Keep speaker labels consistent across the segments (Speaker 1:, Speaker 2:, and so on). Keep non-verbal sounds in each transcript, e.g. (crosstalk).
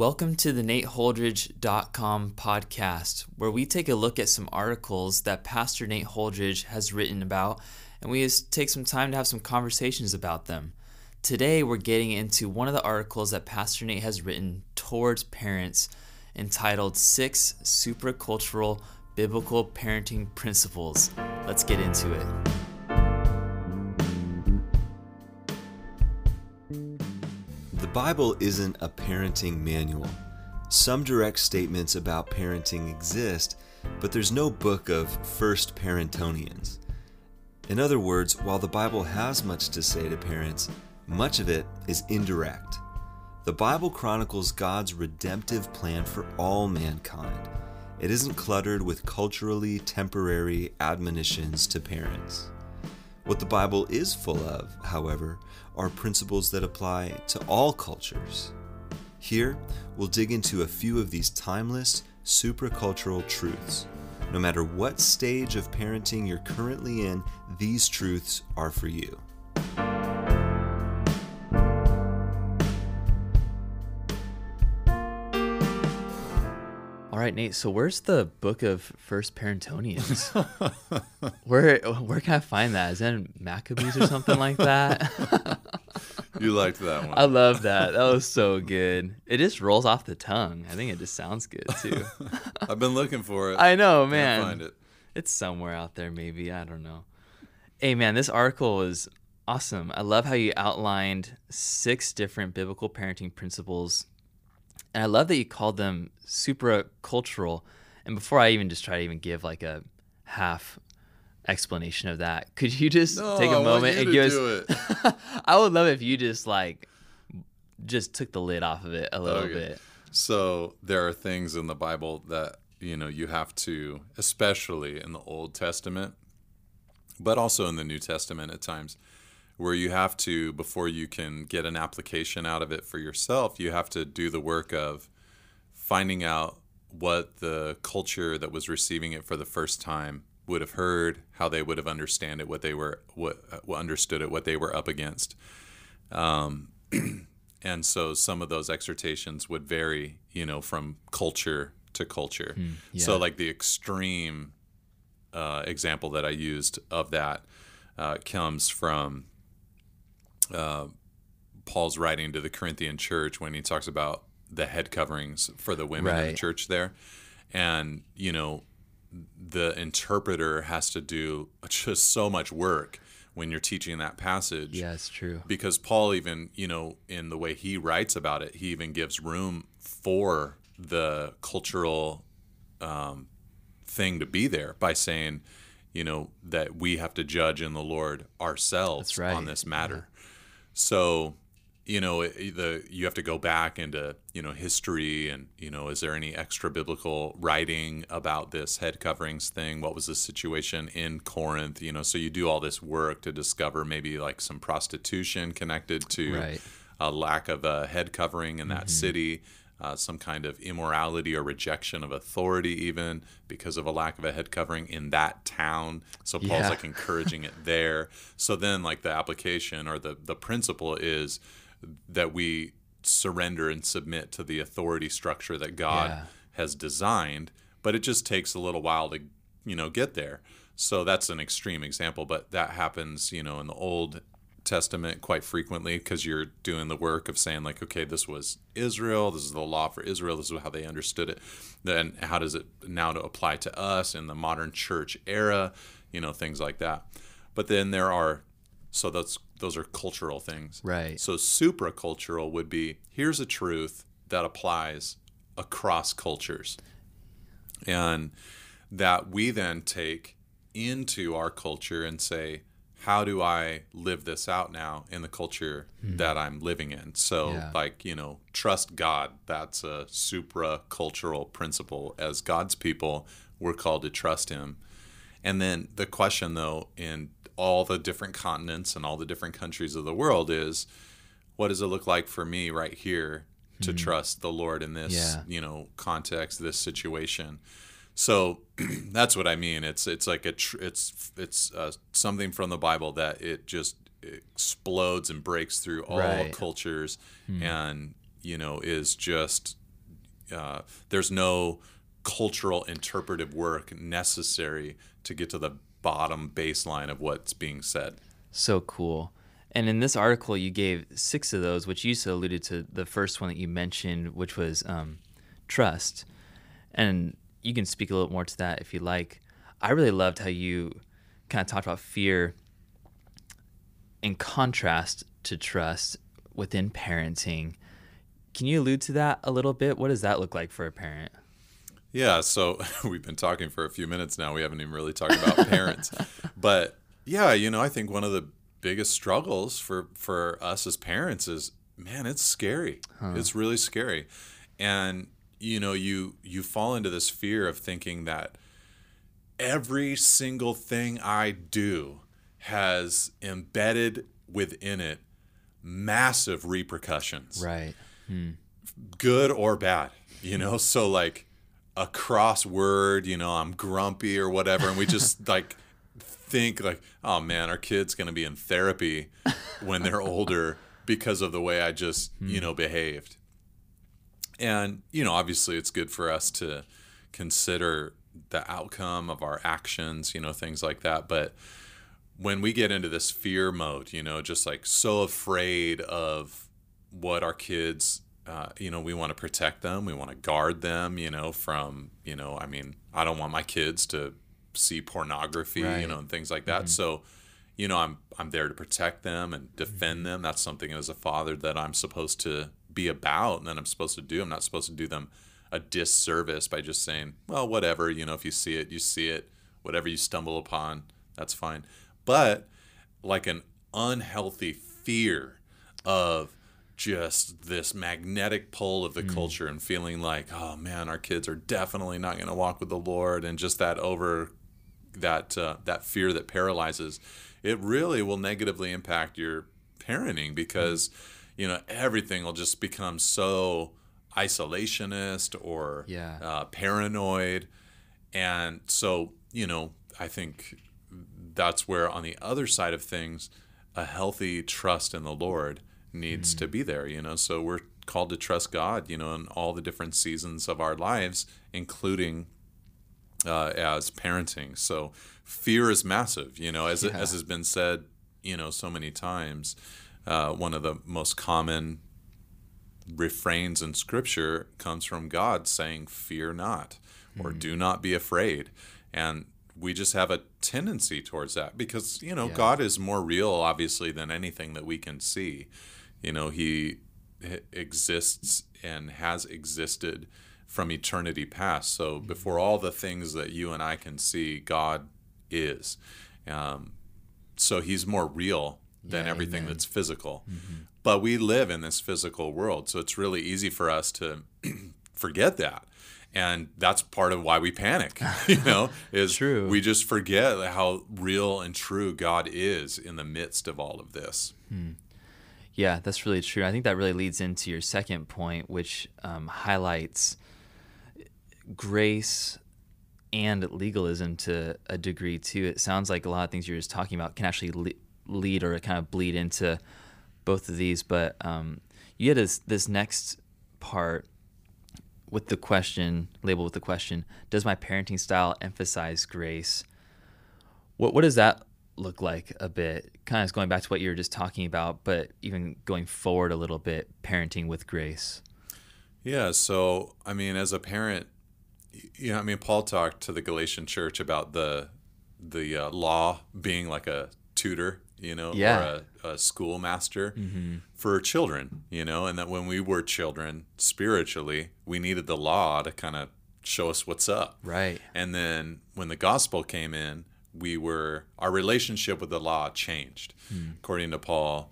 Speaker 1: Welcome to the NateHoldridge.com podcast, where we take a look at some articles that Pastor Nate Holdridge has written about, and we take some time to have some conversations about them. Today, we're getting into one of the articles that Pastor Nate has written towards parents entitled Six Supracultural Biblical Parenting Principles. Let's get into it.
Speaker 2: Bible isn't a parenting manual. Some direct statements about parenting exist, but there's no book of first parentonians. In other words, while the Bible has much to say to parents, much of it is indirect. The Bible chronicles God's redemptive plan for all mankind. It isn't cluttered with culturally temporary admonitions to parents. What the Bible is full of, however, are principles that apply to all cultures. Here, we'll dig into a few of these timeless, supracultural truths. No matter what stage of parenting you're currently in, these truths are for you.
Speaker 1: Right, Nate. So where's the book of First Parentonians? (laughs) where where can I find that? Is that in Maccabees or something like that? (laughs)
Speaker 3: You liked that one.
Speaker 1: I love that. That was so good. It just rolls off the tongue. I think it just sounds good too. (laughs)
Speaker 3: I've been looking for it.
Speaker 1: I know,
Speaker 3: Can't
Speaker 1: man.
Speaker 3: find it.
Speaker 1: It's somewhere out there, maybe. I don't know. Hey, man, this article was awesome. I love how you outlined six different biblical parenting principles. And I love that you called them supracultural. And before I even just try to even give like a half explanation of that, (laughs) could you just
Speaker 3: No,
Speaker 1: take a moment and give us? (laughs) I would love if you just like just took the lid off of it a little
Speaker 3: Okay.
Speaker 1: bit.
Speaker 3: So there are things in the Bible that you know you have to, especially in the Old Testament, but also in the New Testament at times, where you have to before you can get an application out of it for yourself, you have to do the work of finding out what the culture that was receiving it for the first time would have heard, how they would have understand it, what they were what, what understood it, what they were up against. Um, (clears throat) and so some of those exhortations would vary, you know, from culture to culture. So
Speaker 1: yeah.
Speaker 3: like the extreme uh, example that I used of that uh, comes from uh, Paul's writing to the Corinthian church when he talks about the head coverings for the women in the church there. And, you know, the interpreter has to do (laughs) just so much work when you're teaching that passage
Speaker 1: Yeah, it's true.
Speaker 3: because Paul even you know in the way he writes about it he even gives room for the cultural um, thing to be there by saying you know that we have to judge in the Lord ourselves
Speaker 1: right.
Speaker 3: on this matter so you know the you have to go back into you know history and you know is there any extra biblical writing about this head coverings thing? What was the situation in corinth? You know so you do all this work to discover maybe like some prostitution connected to
Speaker 1: Right.
Speaker 3: a lack of a head covering in that mm-hmm. city uh, some kind of immorality or rejection of authority even because of a lack of a head covering in that town so paul's
Speaker 1: Yeah.
Speaker 3: like encouraging it there so then like the application or the the principle is that we surrender and submit to the authority structure that God
Speaker 1: Yeah.
Speaker 3: has designed, but it just takes a little while to, you know, get there. So that's an extreme example, but that happens, you know, in the Old Testament quite frequently because you're doing the work of saying like, okay, this was Israel, this is the law for Israel, this is how they understood it. Then how does it now to apply to us in the modern church era, you know, things like that. But then there are so that's those are cultural things.
Speaker 1: Right.
Speaker 3: So supracultural would be here's a truth that applies across cultures. And that we then take into our culture and say, how do I live this out now in the culture hmm. that I'm living in? So,
Speaker 1: Yeah.
Speaker 3: like, you know, trust God. That's a supracultural principle. As God's people, we're called to trust Him. And then the question, though, in all the different continents and all the different countries of the world is what does it look like for me right here to hmm. trust the Lord in this,
Speaker 1: Yeah.
Speaker 3: you know, context, this situation? So (clears throat) that's what I mean. It's it's like a tr- it's it's uh, something from the Bible that it just explodes and breaks through all
Speaker 1: Right.
Speaker 3: cultures, and you know is just uh, there's no cultural interpretive work necessary to get to the bottom baseline of what's being said.
Speaker 1: So cool. And in this article, you gave six of those, which you alluded to the first one that you mentioned, which was um, trust. And you can speak a little more to that if you like. I really loved how you kind of talked about fear in contrast to trust within parenting. Can you allude to that a little bit? What does that look like for a parent?
Speaker 3: Yeah, so (laughs) we've been talking for a few minutes now. We haven't even really talked about (laughs) parents. But yeah, you know, I think one of the biggest struggles for for us as parents is man, it's scary. Huh. It's really scary. And you know, you you fall into this fear of thinking that every single thing I do has embedded within it massive repercussions.
Speaker 1: Right. Hmm.
Speaker 3: Good or bad, you know? (laughs) So like a crossword, you know, I'm grumpy or whatever and we just (laughs) like think like, oh man, our kid's going to be in therapy when they're older because of the way I just, hmm. you know, behaved. And, you know, obviously it's good for us to consider the outcome of our actions, you know, things like that. But when we get into this fear mode, you know, just like so afraid of what our kids, uh, you know, we want to protect them, we want to guard them, you know, from, you know, I mean, I don't want my kids to see pornography, right. you know, and things like that. Mm-hmm. So, you know, I'm I'm there to protect them and defend mm-hmm. them. That's something as a father that I'm supposed to be about and that I'm supposed to do. I'm not supposed to do them a disservice by just saying, well, whatever, you know, if you see it, you see it. Whatever you stumble upon, that's fine. But like an unhealthy fear of just this magnetic pull of the mm. culture and feeling like, oh man, our kids are definitely not going to walk with the Lord, and just that over that uh, that fear that paralyzes, it really will negatively impact your parenting because mm. You know everything will just become so isolationist or
Speaker 1: yeah.
Speaker 3: uh, paranoid. And so, you know, I think that's where, on the other side of things, a healthy trust in the Lord needs mm. to be there, you know. So we're called to trust God, you know, in all the different seasons of our lives, including uh, as parenting. So fear is massive, you know, as, yeah. as has been said, you know, so many times. Uh, one of the most common refrains in scripture comes from God saying, Fear not, or mm. do not be afraid. And we just have a tendency towards that because, you know, yeah. God is more real, obviously, than anything that we can see. You know, He exists and has existed from eternity past. So mm-hmm. before all the things that you and I can see, God is. Um, so He's more real than yeah, everything amen. that's physical. Mm-hmm. But we live in this physical world, so it's really easy for us to (clears throat) forget that. And that's part of why we panic, (laughs) (laughs) you know, is
Speaker 1: true.
Speaker 3: we just forget how real and true God is in the midst of all of this.
Speaker 1: Hmm. Yeah, that's really true. I think that really leads into your second point, which um, highlights grace and legalism to a degree too. It sounds like a lot of things you're just talking about can actually le- lead or kind of bleed into both of these. But um, you had this, this next part with the question, labeled with the question, does my parenting style emphasize grace? What, what does that look like a bit? Kind of going back to what you were just talking about, but even going forward a little bit, parenting with grace.
Speaker 3: Yeah. So, I mean, as a parent, you know, I mean, Paul talked to the Galatian church about the the uh, law being like a tutor you know,
Speaker 1: yeah.
Speaker 3: or a, a schoolmaster mm-hmm. for children, you know, and that when we were children spiritually, we needed the law to kind of show us what's up.
Speaker 1: Right.
Speaker 3: And then when the gospel came in, we were our relationship with the law changed. Mm. According to Paul,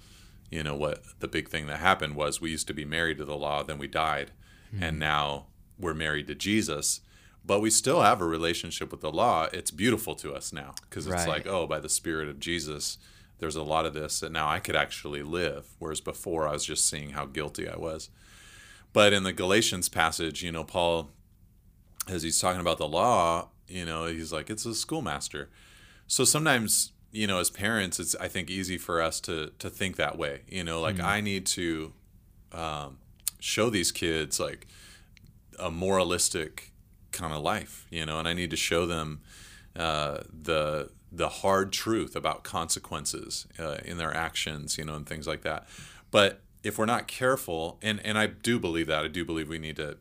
Speaker 3: you know what the big thing that happened was we used to be married to the law, then we died, mm. and now we're married to Jesus but we still have a relationship with the law. It's beautiful to us now because it's right. like, oh, by the Spirit of Jesus, there's a lot of this that now I could actually live, whereas before I was just seeing how guilty I was. But in the Galatians passage, you know, Paul, as he's talking about the law, you know, he's like, it's a schoolmaster. So sometimes, you know, as parents, it's I think easy for us to to think that way. You know, like mm-hmm. I need to um, show these kids like a moralistic kind of life, you know, and I need to show them uh, the the hard truth about consequences uh, in their actions, you know, and things like that. But if we're not careful, and and I do believe that, I do believe we need to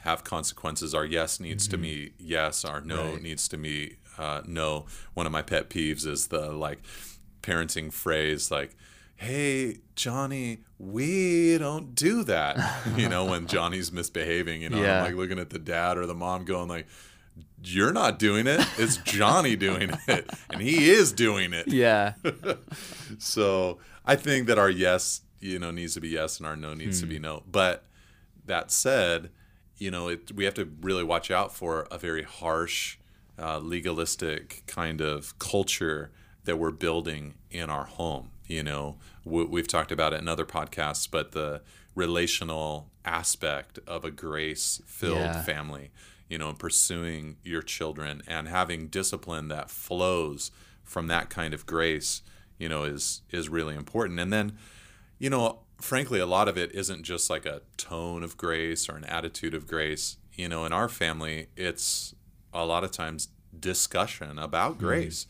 Speaker 3: have consequences. Our yes needs mm-hmm. to be yes. Our no right. needs to be uh, no. One of my pet peeves is the like parenting phrase like hey johnny we don't do that (laughs) you know when johnny's misbehaving you know yeah. i'm like looking at the dad or the mom going like you're not doing it it's (laughs) johnny doing it and he is doing it
Speaker 1: yeah (laughs)
Speaker 3: so i think that our yes you know needs to be yes and our no needs hmm. to be hmm. no but that said you know it, we have to really watch out for a very harsh uh, legalistic kind of culture that we're building in our home you know we've talked about it in other podcasts but the relational aspect of a grace filled yeah. family you know pursuing your children and having discipline that flows from that kind of grace you know is is really important and then you know frankly a lot of it isn't just like a tone of grace or an attitude of grace you know in our family it's a lot of times discussion about mm-hmm. grace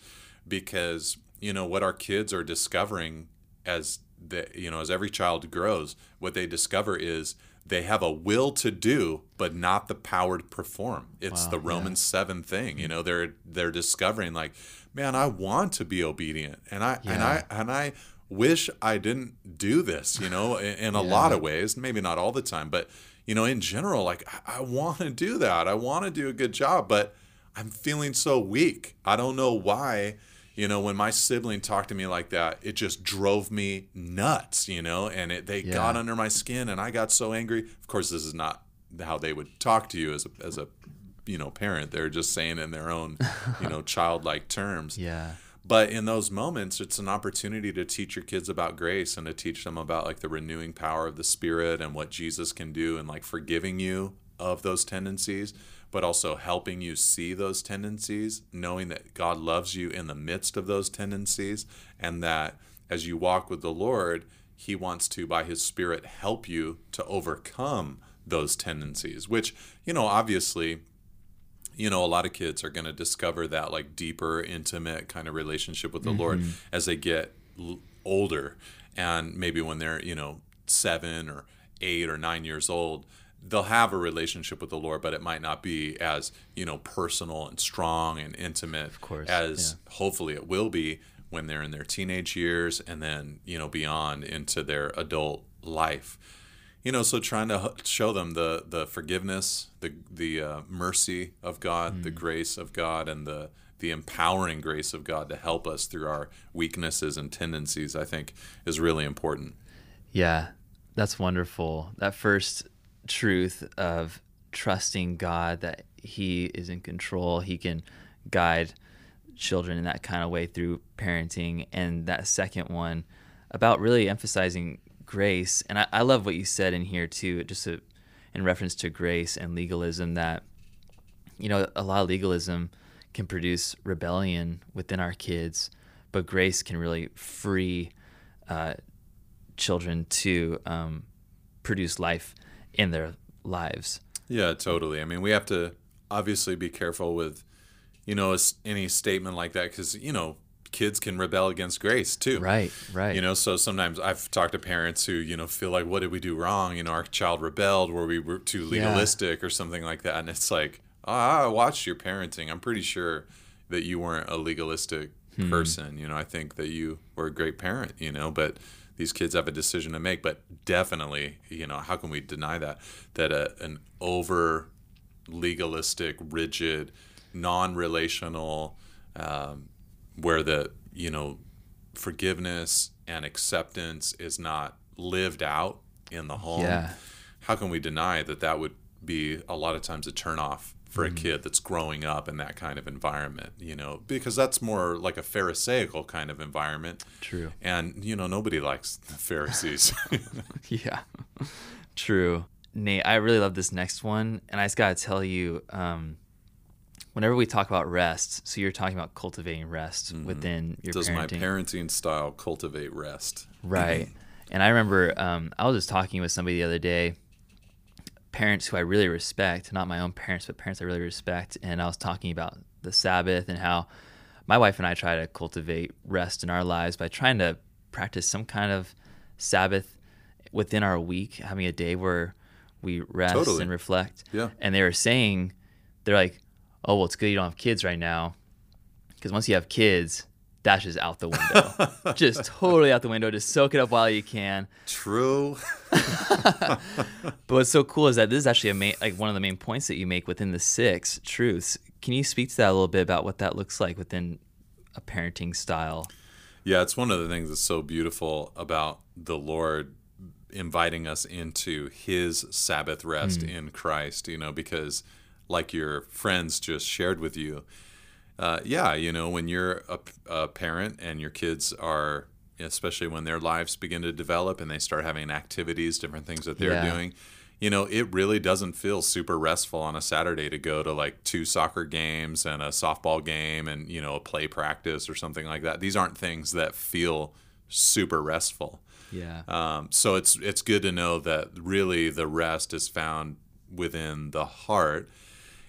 Speaker 3: because you know what our kids are discovering as the you know as every child grows what they discover is they have a will to do but not the power to perform it's wow, the romans yeah. 7 thing you know they're they're discovering like man i want to be obedient and i yeah. and i and i wish i didn't do this you know in, in a (laughs) yeah. lot of ways maybe not all the time but you know in general like i, I want to do that i want to do a good job but i'm feeling so weak i don't know why you know when my sibling talked to me like that it just drove me nuts you know and it, they yeah. got under my skin and i got so angry. Of course this is not how they would talk to you as a, as a you know parent. They're just saying in their own you know (laughs) childlike terms.
Speaker 1: Yeah.
Speaker 3: But in those moments it's an opportunity to teach your kids about grace and to teach them about like the renewing power of the spirit and what jesus can do and like forgiving you of those tendencies but also helping you see those tendencies, knowing that God loves you in the midst of those tendencies, and that as you walk with the Lord, He wants to, by His Spirit, help you to overcome those tendencies, which, you know, obviously, you know, a lot of kids are going to discover that like deeper, intimate kind of relationship with the mm-hmm. Lord as they get l- older. And maybe when they're, you know, seven or eight or nine years old, they'll have a relationship with the Lord, but it might not be as you know personal and strong and intimate
Speaker 1: of course,
Speaker 3: as yeah. hopefully it will be when they're in their teenage years and then you know beyond into their adult life. You know, so trying to show them the the forgiveness, the the uh, mercy of God, mm. the grace of God, and the the empowering grace of God to help us through our weaknesses and tendencies, I think, is really important.
Speaker 1: Yeah, that's wonderful. That first truth of trusting God that He is in control. He can guide children in that kind of way through parenting. And that second one about really emphasizing grace. And I, I love what you said in here too, just to, in reference to grace and legalism, that, you know, a lot of legalism can produce rebellion within our kids, but grace can really free uh, children to um, produce life in their lives.
Speaker 3: Yeah, totally. I mean, we have to obviously be careful with, you know, any statement like that because, you know, kids can rebel against grace too.
Speaker 1: Right, right.
Speaker 3: You know, so sometimes I've talked to parents who, you know, feel like, what did we do wrong? You know, our child rebelled, were we were too legalistic yeah. or something like that? And it's like, ah, I watched your parenting. I'm pretty sure that you weren't a legalistic hmm. person. You know, I think that you were a great parent, you know, but these kids have a decision to make. But definitely, you know, how can we deny that? That a, an over legalistic, rigid, non relational, um, where the, you know, forgiveness and acceptance is not lived out in the home.
Speaker 1: Yeah.
Speaker 3: How can we deny that that would be a lot of times a turnoff for mm-hmm. a kid that's growing up in that kind of environment, you know, because that's more like a Pharisaical kind of environment.
Speaker 1: True.
Speaker 3: And, you know, nobody likes the Pharisees. (laughs)
Speaker 1: yeah, true. Nate, I really love this next one. And I just got to tell you, um, whenever we talk about rest, so you're talking about cultivating rest mm-hmm. within your
Speaker 3: Does
Speaker 1: parenting.
Speaker 3: my parenting style cultivate rest?
Speaker 1: Right. (laughs) and I remember um, I was just talking with somebody the other day parents who I really respect, not my own parents, but parents I really respect. And I was talking about the Sabbath and how my wife and I try to cultivate rest in our lives by trying to practice some kind of Sabbath within our week, having a day where we rest
Speaker 3: Totally.
Speaker 1: and reflect.
Speaker 3: Yeah.
Speaker 1: And they were saying, they're like, oh, well, it's good you don't have kids right now. Because once you have kids, just out the window. (laughs) just totally out the window. Just soak it up while you can.
Speaker 3: True. (laughs) (laughs)
Speaker 1: But what's so cool is that this is actually a main, like one of the main points that you make within the six truths. Can you speak to that a little bit about what that looks like within a parenting style?
Speaker 3: Yeah, it's one of the things that's so beautiful about the Lord inviting us into his Sabbath rest mm. in Christ, you know, because like your friends just shared with you, uh, yeah, you know, when you're a, a parent and your kids are, especially when their lives begin to develop and they start having activities, different things that they're
Speaker 1: Yeah.
Speaker 3: doing, you know, it really doesn't feel super restful on a Saturday to go to like two soccer games and a softball game and, you know, a play practice or something like that. These aren't things that feel super restful.
Speaker 1: Yeah.
Speaker 3: Um, so it's it's good to know that really the rest is found within the heart.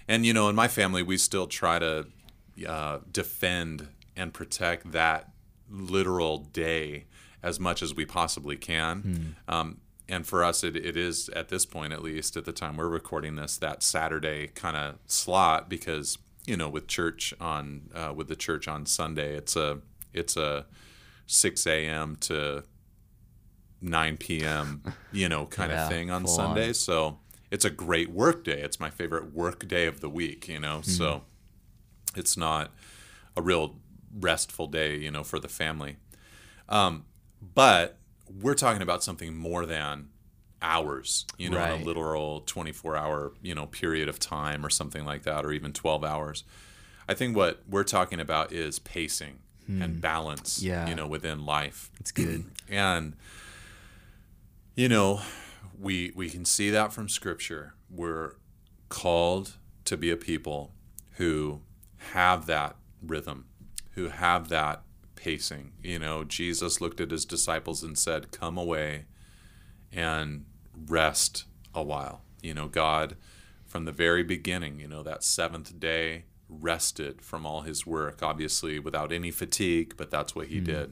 Speaker 3: And you know, in my family, we still try to uh, defend and protect that literal day as much as we possibly can. Um, and for us, it, it is at this point, at least at the time we're recording this, that Saturday kind of slot because you know, with church on uh, with the church on Sunday, it's a it's a 6 a.m. to 9 p.m. (laughs) you know kind
Speaker 1: Yeah,
Speaker 3: of thing on Sunday.
Speaker 1: on.
Speaker 3: So it's a great work day. It's my favorite work day of the week. You know, so it's not a real restful day. You know, for the family. Um, but we're talking about something more than hours. You know,
Speaker 1: Right.
Speaker 3: a literal 24 hour you know period of time or something like that, or even 12 hours. I think what we're talking about is pacing and balance.
Speaker 1: Hmm. Yeah.
Speaker 3: You know, within life.
Speaker 1: It's good. (clears throat)
Speaker 3: And you know, we we can see that from scripture. We're called to be a people who have that rhythm, who have that pacing. You know, Jesus looked at his disciples and said, "Come away and rest a while." You know, God from the very beginning, you know, that seventh day rested from all his work, obviously without any fatigue, but that's what he did.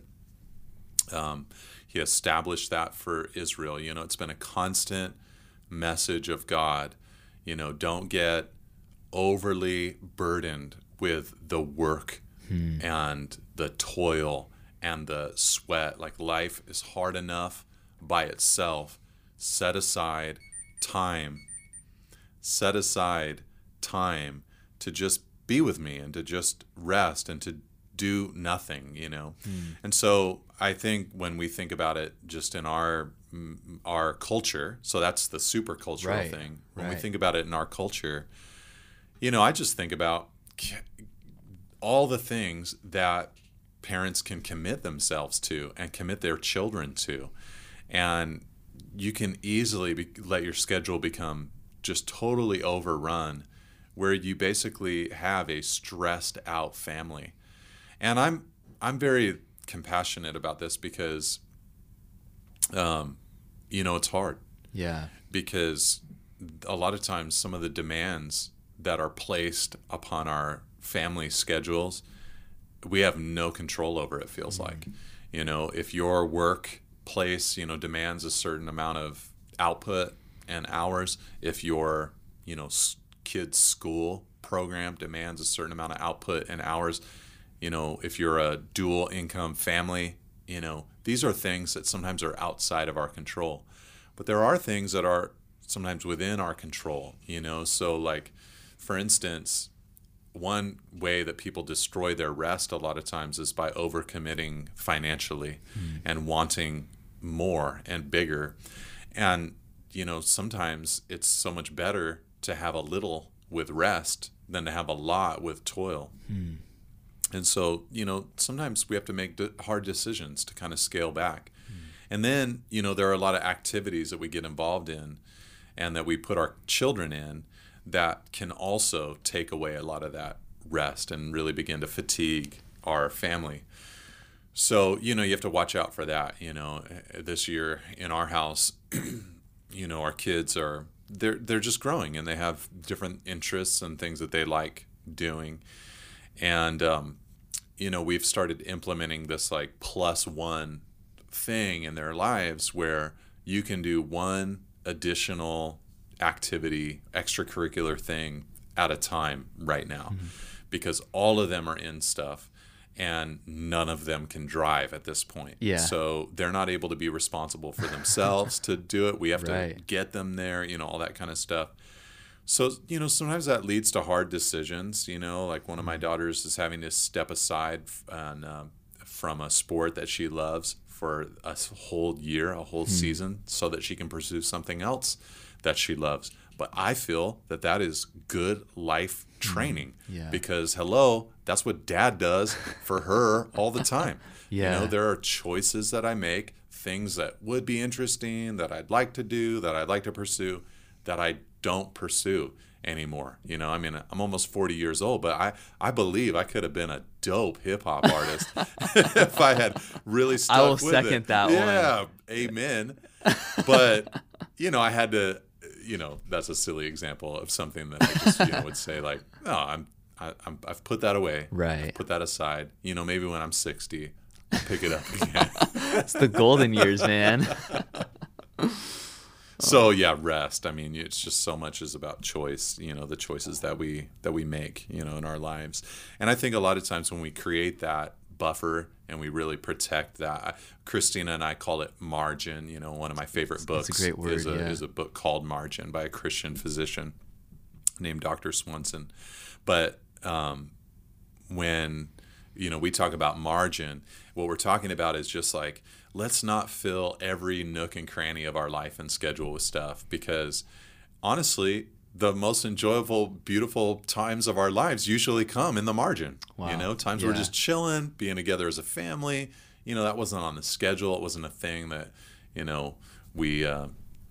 Speaker 3: Um, he established that for Israel. You know, it's been a constant message of God. You know, don't get overly burdened with the work and the toil and the sweat. Like life is hard enough by itself. Set aside time. Set aside time to just be with me and to just rest and to do nothing, you know. And so I think when we think about it just in our mm, our culture, so that's the super cultural
Speaker 1: Right,
Speaker 3: thing. When we think about it in our culture, you know, I just think about all the things that parents can commit themselves to and commit their children to. And you can easily be, let your schedule become just totally overrun where you basically have a stressed out family. And I'm I'm very compassionate about this because um, you know it's hard
Speaker 1: Yeah.
Speaker 3: because a lot of times some of the demands that are placed upon our family schedules we have no control over it feels like. Mm-hmm. You know if your workplace you know demands a certain amount of output and hours if your you know s- kids school program demands a certain amount of output and hours you know if you're a dual income family you know these are things that sometimes are outside of our control. But there are things that are sometimes within our control you know so like for instance one way that people destroy their rest a lot of times is by overcommitting financially hmm. and wanting more and bigger. And you know sometimes it's so much better to have a little with rest than to have a lot with toil. Hmm. And so, you know, sometimes we have to make de- hard decisions to kind of scale back. Hmm. And then, you know, there are a lot of activities that we get involved in and that we put our children in that can also take away a lot of that rest and really begin to fatigue our family. So, you know, you have to watch out for that. You know, this year in our house, (clears throat) you know, our kids are they're they're just growing and they have different interests and things that they like doing, and um, you know we've started implementing this like plus one thing in their lives where you can do one additional activity, extracurricular thing at a time right now, mm-hmm. because all of them are in stuff and none of them can drive at this point.
Speaker 1: Yeah.
Speaker 3: So they're not able to be responsible for themselves (laughs) to do it. We have right. to get them there, you know, all that kind of stuff. So, you know, sometimes that leads to hard decisions. You know, like one of my mm-hmm. daughters is having to step aside and, uh, from a sport that she loves for a whole year, a whole mm. season, so that she can pursue something else that she loves. But I feel that that is good life hmm. training
Speaker 1: yeah.
Speaker 3: because hello, that's what dad does for her all the time.
Speaker 1: yeah. (laughs)
Speaker 3: You know, there are choices that I make, things that would be interesting, that I'd like to do, that I'd like to pursue, that I don't pursue anymore. You know, I mean, I'm almost 40 years old, but I, I believe I could have been a dope hip hop (laughs) artist (laughs) if I had really stuck
Speaker 1: I will
Speaker 3: with
Speaker 1: second
Speaker 3: it.
Speaker 1: that
Speaker 3: yeah,
Speaker 1: one.
Speaker 3: amen. But, you know, I had to, you know, that's a silly example of something that I just, you know, would say like, no, I'm, I, am i have put that away.
Speaker 1: Right.
Speaker 3: I've put that aside. You know, maybe when I'm 60, I'll pick it up (laughs) again.
Speaker 1: it's the golden years, man. (laughs)
Speaker 3: so yeah, rest. I mean, it's just so much is about choice. You know, the choices that we that we make. You know, in our lives, and I think a lot of times when we create that buffer and we really protect that. Christina and I call it margin. You know, one of my favorite books
Speaker 1: That's a great word,
Speaker 3: is, a,
Speaker 1: yeah.
Speaker 3: is a book called Margin by a Christian physician named Dr. Swenson. But um, when you know we talk about margin, what we're talking about is just like let's not fill every nook and cranny of our life and schedule with stuff because honestly the most enjoyable, beautiful times of our lives usually come in the margin. Wow. You know, times yeah. we're just chilling, being together as a family. You know, that wasn't on the schedule. It wasn't a thing that, you know, we, uh,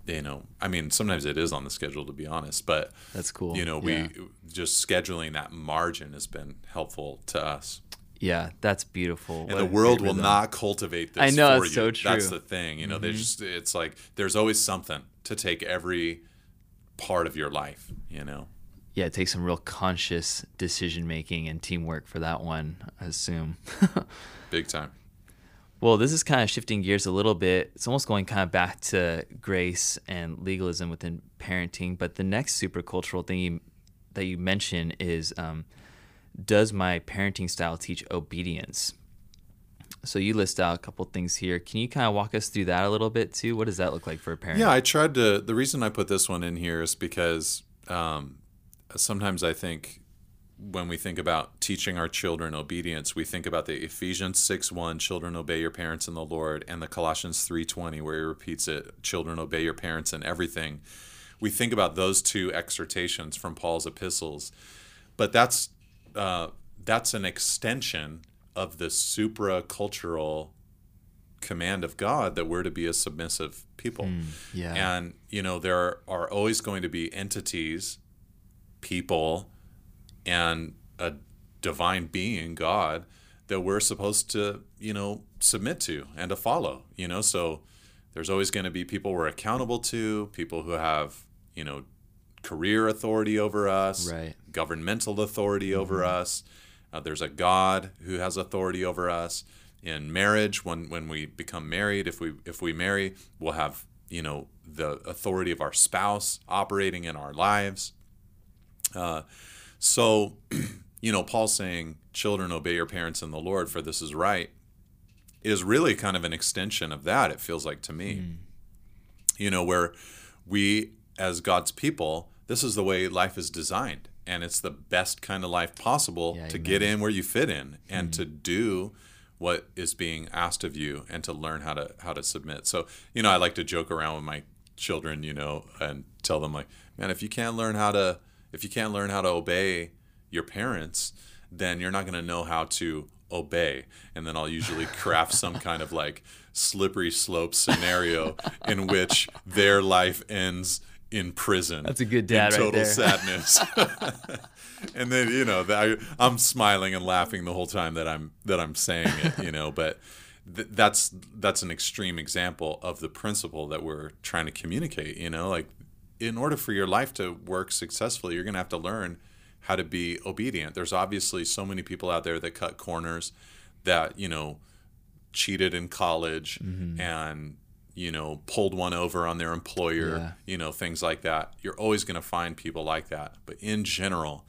Speaker 3: you know, I mean, sometimes it is on the schedule to be honest, but
Speaker 1: that's cool.
Speaker 3: You know, we yeah. just scheduling that margin has been helpful to us.
Speaker 1: Yeah, that's beautiful.
Speaker 3: And what the world will not cultivate this.
Speaker 1: I know
Speaker 3: it's
Speaker 1: so true.
Speaker 3: That's the thing. You know, mm-hmm. they just it's like there's always something to take every part of your life, you know?
Speaker 1: Yeah, it takes some real conscious decision making and teamwork for that one, I assume. (laughs)
Speaker 3: Big time.
Speaker 1: Well, this is kind of shifting gears a little bit. It's almost going kind of back to grace and legalism within parenting. But the next super cultural thing you, that you mention is um, does my parenting style teach obedience? So you list out a couple things here. Can you kind of walk us through that a little bit too? What does that look like for a parent?
Speaker 3: Yeah, I tried to. The reason I put this one in here is because um, sometimes I think when we think about teaching our children obedience, we think about the Ephesians 6 1, children obey your parents in the Lord, and the Colossians 3 20, where he repeats it, children obey your parents in everything. We think about those two exhortations from Paul's epistles, but that's uh, that's an extension of the supra cultural command of God that we're to be a submissive people. Mm,
Speaker 1: yeah.
Speaker 3: And, you know, there are always going to be entities, people, and a divine being, God, that we're supposed to, you know, submit to and to follow, you know? So there's always going to be people we're accountable to, people who have, you know, career authority over us,
Speaker 1: right.
Speaker 3: governmental authority mm-hmm. over us uh, there's a God who has authority over us. In marriage, when when we become married, if we if we marry, we'll have you know the authority of our spouse operating in our lives. Uh, so, (clears throat) you know, Paul saying, "Children, obey your parents in the Lord, for this is right," is really kind of an extension of that. It feels like to me, mm. you know, where we as God's people, this is the way life is designed and it's the best kind of life possible yeah, to amen. get in where you fit in and mm-hmm. to do what is being asked of you and to learn how to how to submit. So, you know, I like to joke around with my children, you know, and tell them like, man, if you can't learn how to if you can't learn how to obey your parents, then you're not going to know how to obey. And then I'll usually craft some (laughs) kind of like slippery slope scenario in which their life ends in prison.
Speaker 1: That's a good dad
Speaker 3: in total
Speaker 1: right
Speaker 3: sadness. (laughs) and then you know I, I'm smiling and laughing the whole time that I'm that I'm saying it. You know, but th- that's that's an extreme example of the principle that we're trying to communicate. You know, like in order for your life to work successfully, you're going to have to learn how to be obedient. There's obviously so many people out there that cut corners, that you know, cheated in college
Speaker 1: Mm-hmm.
Speaker 3: and you know pulled one over on their employer.
Speaker 1: Yeah.
Speaker 3: You know things like that. You're always going to find people like that. But in general,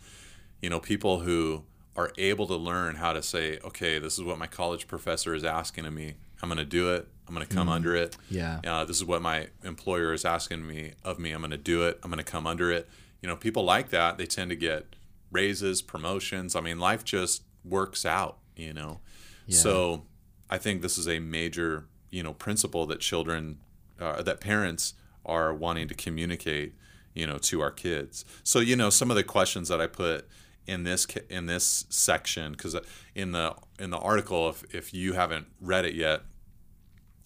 Speaker 3: you know, people who are able to learn how to say, okay, this is what my college professor is asking of me. I'm going to do it. I'm going to come under it.
Speaker 1: Yeah.
Speaker 3: Uh, this is what my employer is asking me of me. I'm going to do it. I'm going to come under it. You know, people like that, they tend to get raises, promotions. I mean, life just works out, you know.
Speaker 1: Yeah.
Speaker 3: So I think this is a major, you know, principle that children, uh, that parents are wanting to communicate, you know, to our kids. So, you know, some of the questions that I put in this in this section because in the in the article if, if you haven't read it yet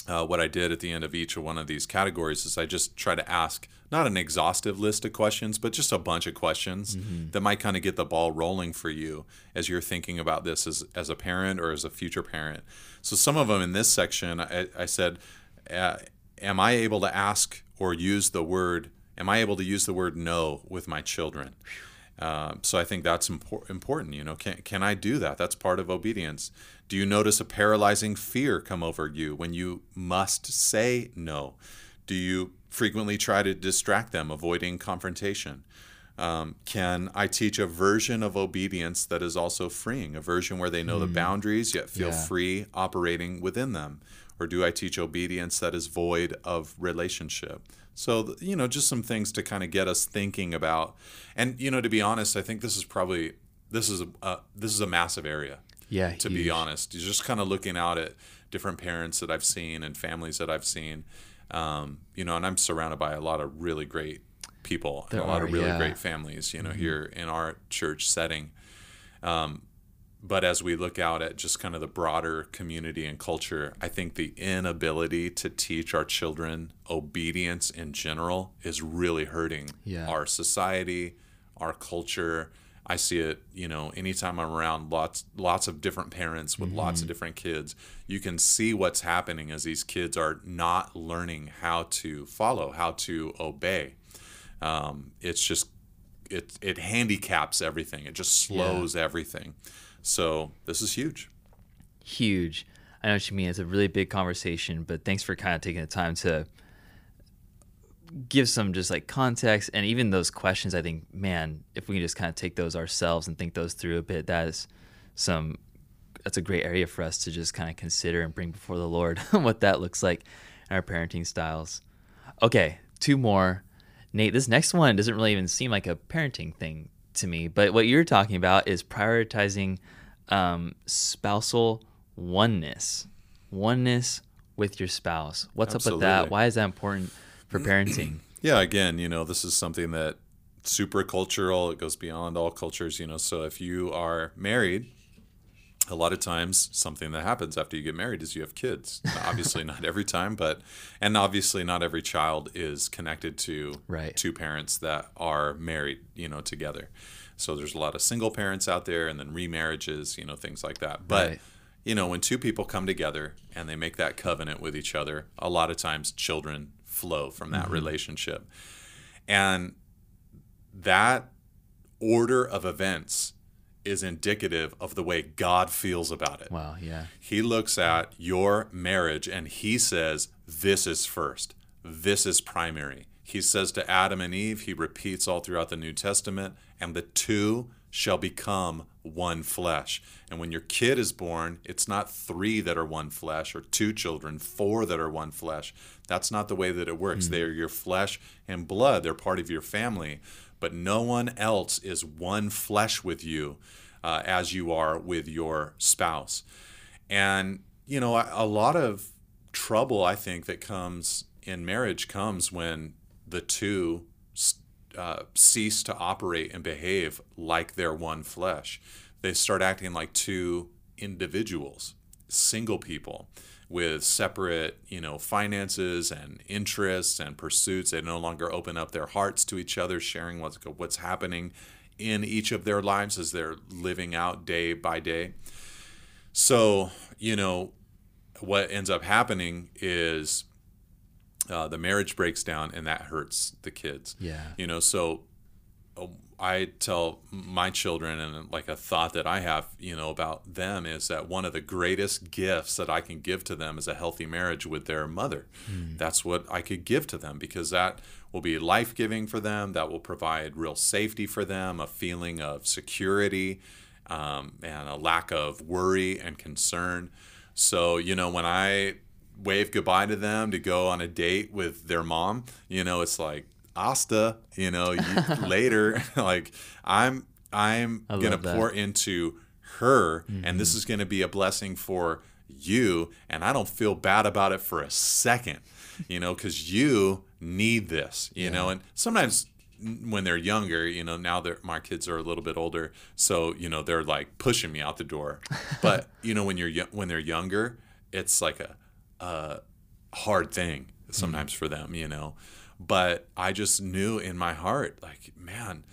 Speaker 3: uh, what I did at the end of each of one of these categories is I just try to ask not an exhaustive list of questions, but just a bunch of questions that might kind of get the ball rolling for you as you're thinking about this as, as a parent or as a future parent. So some of them in this section, I, I said, uh, am I able to ask or use the word, am I able to use the word no with my children? Um, so I think that's impor- important. You know, can can I do that? That's part of obedience. Do you notice a paralyzing fear come over you when you must say no? Do you frequently try to distract them, avoiding confrontation? Um, can I teach a version of obedience that is also freeing, a version where they know the boundaries yet feel
Speaker 1: Yeah.
Speaker 3: free operating within them? Or do I teach obedience that is void of relationship? So, you know, just some things to kind of get us thinking about. And, you know, to be honest, I think this is probably this is a uh, this is a massive area
Speaker 1: Yeah.
Speaker 3: to
Speaker 1: huge.
Speaker 3: be honest. You're just kind of looking out at different parents that I've seen and families that I've seen. Um, you know, and I'm surrounded by a lot of really great people
Speaker 1: There
Speaker 3: and a lot
Speaker 1: are,
Speaker 3: of really
Speaker 1: yeah.
Speaker 3: great families, you know, here in our church setting. Um, but as we look out at just kind of the broader community and culture, I think the inability to teach our children obedience in general is really hurting
Speaker 1: Yeah.
Speaker 3: our society, our culture. I see it, you know, anytime I'm around lots lots of different parents with lots of different kids, you can see what's happening as these kids are not learning how to follow, how to obey. Um, it's just it it handicaps everything. It just slows everything. So this is huge.
Speaker 1: huge. I know what you mean. It's a really big conversation, but thanks for kind of taking the time to give some just like context and even those questions. I think, man, if we can just kind of take those ourselves and think those through a bit, that is some. That's a great area for us to just kind of consider and bring before the Lord (laughs) what that looks like in our parenting styles. Okay, two more. Nate, this next one doesn't really even seem like a parenting thing to me, but what you're talking about is prioritizing um, spousal oneness, oneness with your spouse. What's up with that? Why is that important for parenting? (clears throat)
Speaker 3: Yeah, again, you know, this is something that super cultural. It goes beyond all cultures, you know. So if you are married, a lot of times something that happens after you get married is you have kids. (laughs) Obviously, not every time, but and obviously not every child is connected to
Speaker 1: Right.
Speaker 3: two parents that are married, you know, together. So there's a lot of single parents out there, and then remarriages, you know, things like that. But
Speaker 1: Right.
Speaker 3: you know, when two people come together and they make that covenant with each other, a lot of times children flow from that mm-hmm. relationship. And that order of events is indicative of the way God feels about it.
Speaker 1: Wow, yeah.
Speaker 3: He looks at your marriage and he says, This is first. This is primary. He says to Adam and Eve, he repeats all throughout the New Testament, and the two shall become one flesh. And when your kid is born, it's not three that are one flesh or two children, four that are one flesh. That's not the way that it works. Hmm. They are your flesh and blood, they're part of your family. But no one else is one flesh with you uh, as you are with your spouse. And, you know, a, a lot of trouble, I think, that comes in marriage comes when the two uh, cease to operate and behave like they're one flesh. They start acting like two individuals, single people with separate, you know, finances and interests and pursuits. They no longer open up their hearts to each other, sharing what's what's happening in each of their lives as they're living out day by day. So, you know, what ends up happening is uh, the marriage breaks down and that hurts the kids.
Speaker 1: Yeah.
Speaker 3: You know, so uh, I tell my children, and like a thought that I have, you know, about them is that one of the greatest gifts that I can give to them is a healthy marriage with their mother. That's what I could give to them because that will be life giving for them. That will provide real safety for them, a feeling of security, um, and a lack of worry and concern. So, you know, when I wave goodbye to them to go on a date with their mom, you know, it's like, Asta, you know, you, (laughs) later, (laughs) like I'm, I'm
Speaker 1: I
Speaker 3: gonna pour into her, and
Speaker 1: Mm-hmm.
Speaker 3: this is gonna be a blessing for you, and I don't feel bad about it for a second, you know, because you need this, you know, and sometimes when they're younger, you know, now that my kids are a little bit older, so you know they're like pushing me out the door. But (laughs) you know, when you're when they're younger, it's like a, a hard thing sometimes for them, you know. But I just knew in my heart, like, man,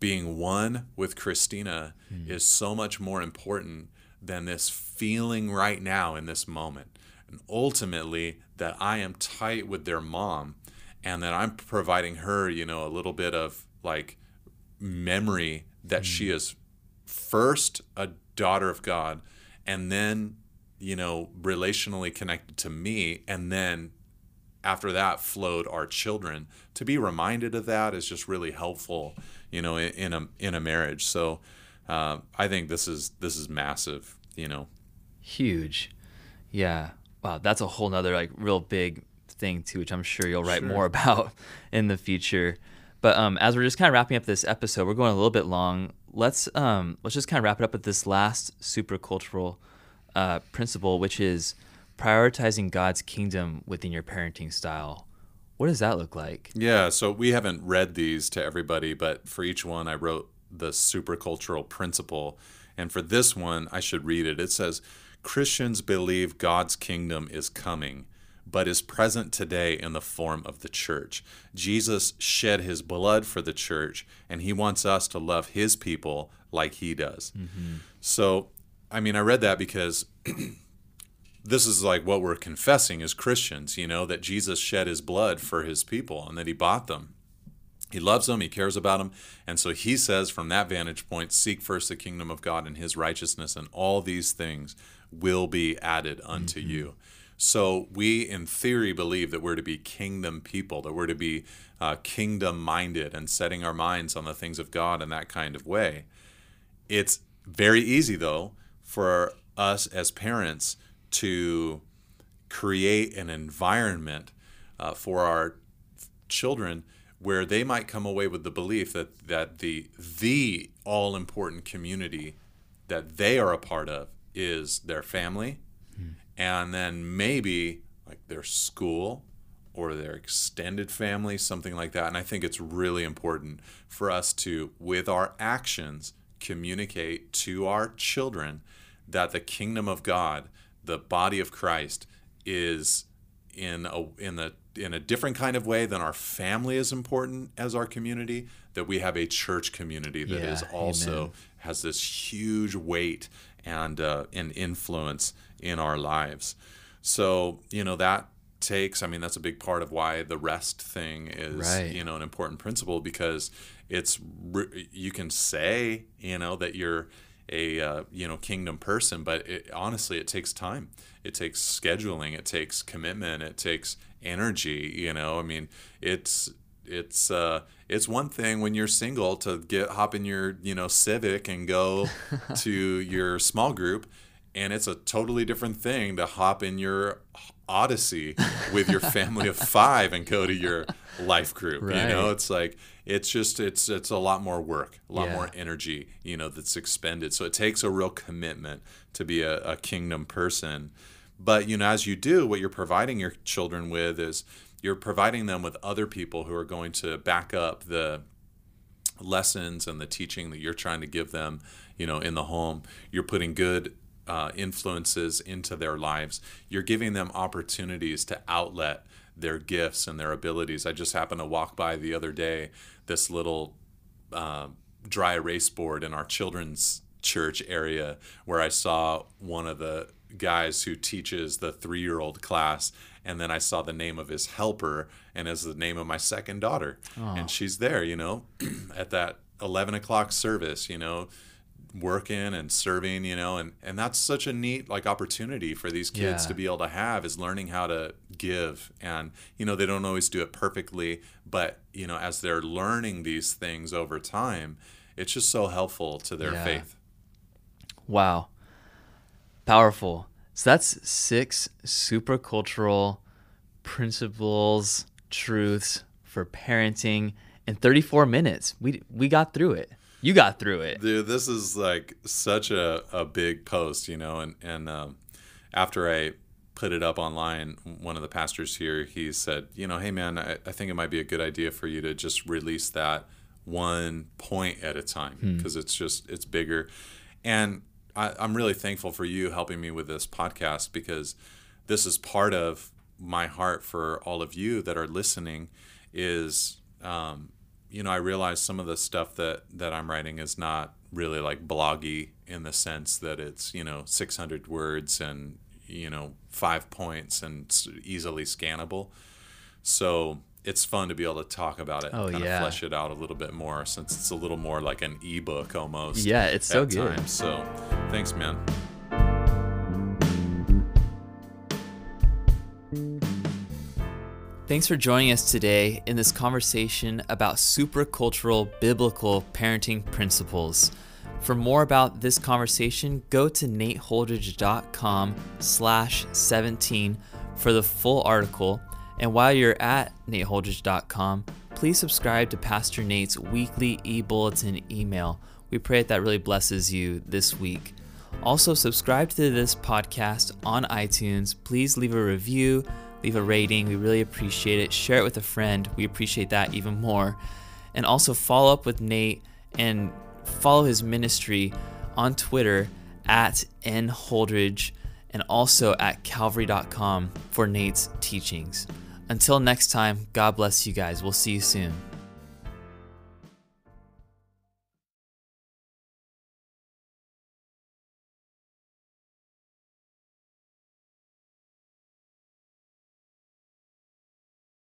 Speaker 3: being one with Christina hmm. is so much more important than this feeling right now in this moment. And ultimately, that I am tight with their mom and that I'm providing her, you know, a little bit of like memory that hmm. she is first a daughter of God and then, you know, relationally connected to me and then after that flowed our children to be reminded of that is just really helpful you know in, in a in a marriage so uh, i think this is this is massive you know
Speaker 1: Huge. Yeah. Wow, that's a whole nother like real big thing too, which I'm sure you'll write more about (laughs) in the future. But um, as we're just kind of wrapping up this episode, we're going a little bit long. Let's um, let's just kind of wrap it up with this last super cultural uh, principle, which is prioritizing God's kingdom within your parenting style. What does that look like?
Speaker 3: yeah so we haven't read these to everybody but for each one i wrote the supercultural principle and for this one i should read it it says christians believe god's kingdom is coming but is present today in the form of the church. Jesus shed his blood for the church, and he wants us to love his people like he does. Mm-hmm. So, I mean, I read that because (clears throat) this is like what we're confessing as Christians, you know, that Jesus shed his blood for his people and that he bought them. He loves them, he cares about them. And so he says, from that vantage point, seek first the kingdom of God and his righteousness, and all these things will be added unto you. So we, in theory, believe that we're to be kingdom people, that we're to be uh, kingdom minded and setting our minds on the things of God in that kind of way. It's very easy, though, for us as parents to create an environment uh, for our children where they might come away with the belief that, that the the all important community that they are a part of is their family and then maybe like their school or their extended family, something like that. And I think it's really important for us to, with our actions, communicate to our children that the kingdom of God, the body of Christ, is in a in the in a different kind of way than our family is important as our community. That we have a church community that is
Speaker 1: Yeah,
Speaker 3: also
Speaker 1: amen.
Speaker 3: has this huge weight and uh, and influence in our lives. So you know that takes. I mean, that's a big part of why the rest thing is
Speaker 1: Right.
Speaker 3: you know an important principle because it's you can say you know that you're a uh, you know kingdom person, but it, honestly, it takes time. It takes scheduling. It takes commitment. It takes energy. You know, I mean, it's it's uh, it's one thing when you're single to get hop in your you know Civic and go (laughs) to your small group, and it's a totally different thing to hop in your Odyssey with your family of (laughs) five and go to your life group. You know, it's like it's just it's it's a lot more work, a lot
Speaker 1: Yeah.
Speaker 3: more energy, you know, that's expended. So it takes a real commitment to be a, a kingdom person. But you know, as you do, what you're providing your children with is you're providing them with other people who are going to back up the lessons and the teaching that you're trying to give them, you know, in the home. You're putting good uh, influences into their lives. You're giving them opportunities to outlet their gifts and their abilities. I just happened to walk by the other day this little uh, dry erase board in our children's church area where I saw one of the guys who teaches the three year old class. And then I saw the name of his helper and as the name of my second daughter. And she's there, you know, (clears throat) at that 11 o'clock service, you know, working and serving, you know, and, and that's such a neat like opportunity for these kids
Speaker 1: Yeah.
Speaker 3: to be able to have is learning how to give. And, you know, they don't always do it perfectly, but, you know, as they're learning these things over time, it's just so helpful to their
Speaker 1: Yeah.
Speaker 3: faith.
Speaker 1: Wow. Powerful. So that's six super cultural principles, truths for parenting in 34 minutes. We we got through it. You got through it.
Speaker 3: Dude, this is like such a, a big post, you know, and, and um, after I put it up online, one of the pastors here, he said, you know, hey man, I, I think it might be a good idea for you to just release that one point at a time because it's just, it's bigger. And I, I'm really thankful for you helping me with this podcast because this is part of my heart for all of you that are listening is um, you know, I realize some of the stuff that that I'm writing is not really like bloggy in the sense that it's you know 600 words and you know five points and easily scannable. So it's fun to be able to talk about it,
Speaker 1: Oh,
Speaker 3: and kind
Speaker 1: yeah.
Speaker 3: of flesh it out a little bit more, since it's a little more like an ebook almost.
Speaker 1: Yeah, it's so good.
Speaker 3: times. So thanks, man.
Speaker 1: Thanks for joining us today in this conversation about supracultural biblical parenting principles. For more about this conversation, go to nateholdridge.com slash 17 for the full article. And while you're at nateholdridge.com, please subscribe to Pastor Nate's weekly e-bulletin email. We pray that that really blesses you this week. Also, subscribe to this podcast on iTunes. Please leave a review, leave a rating. We really appreciate it. Share it with a friend. We appreciate that even more. And also follow up with Nate and follow his ministry on Twitter at nholdridge and also at calvary.com for Nate's teachings. Until next time, God bless you guys. We'll see you soon.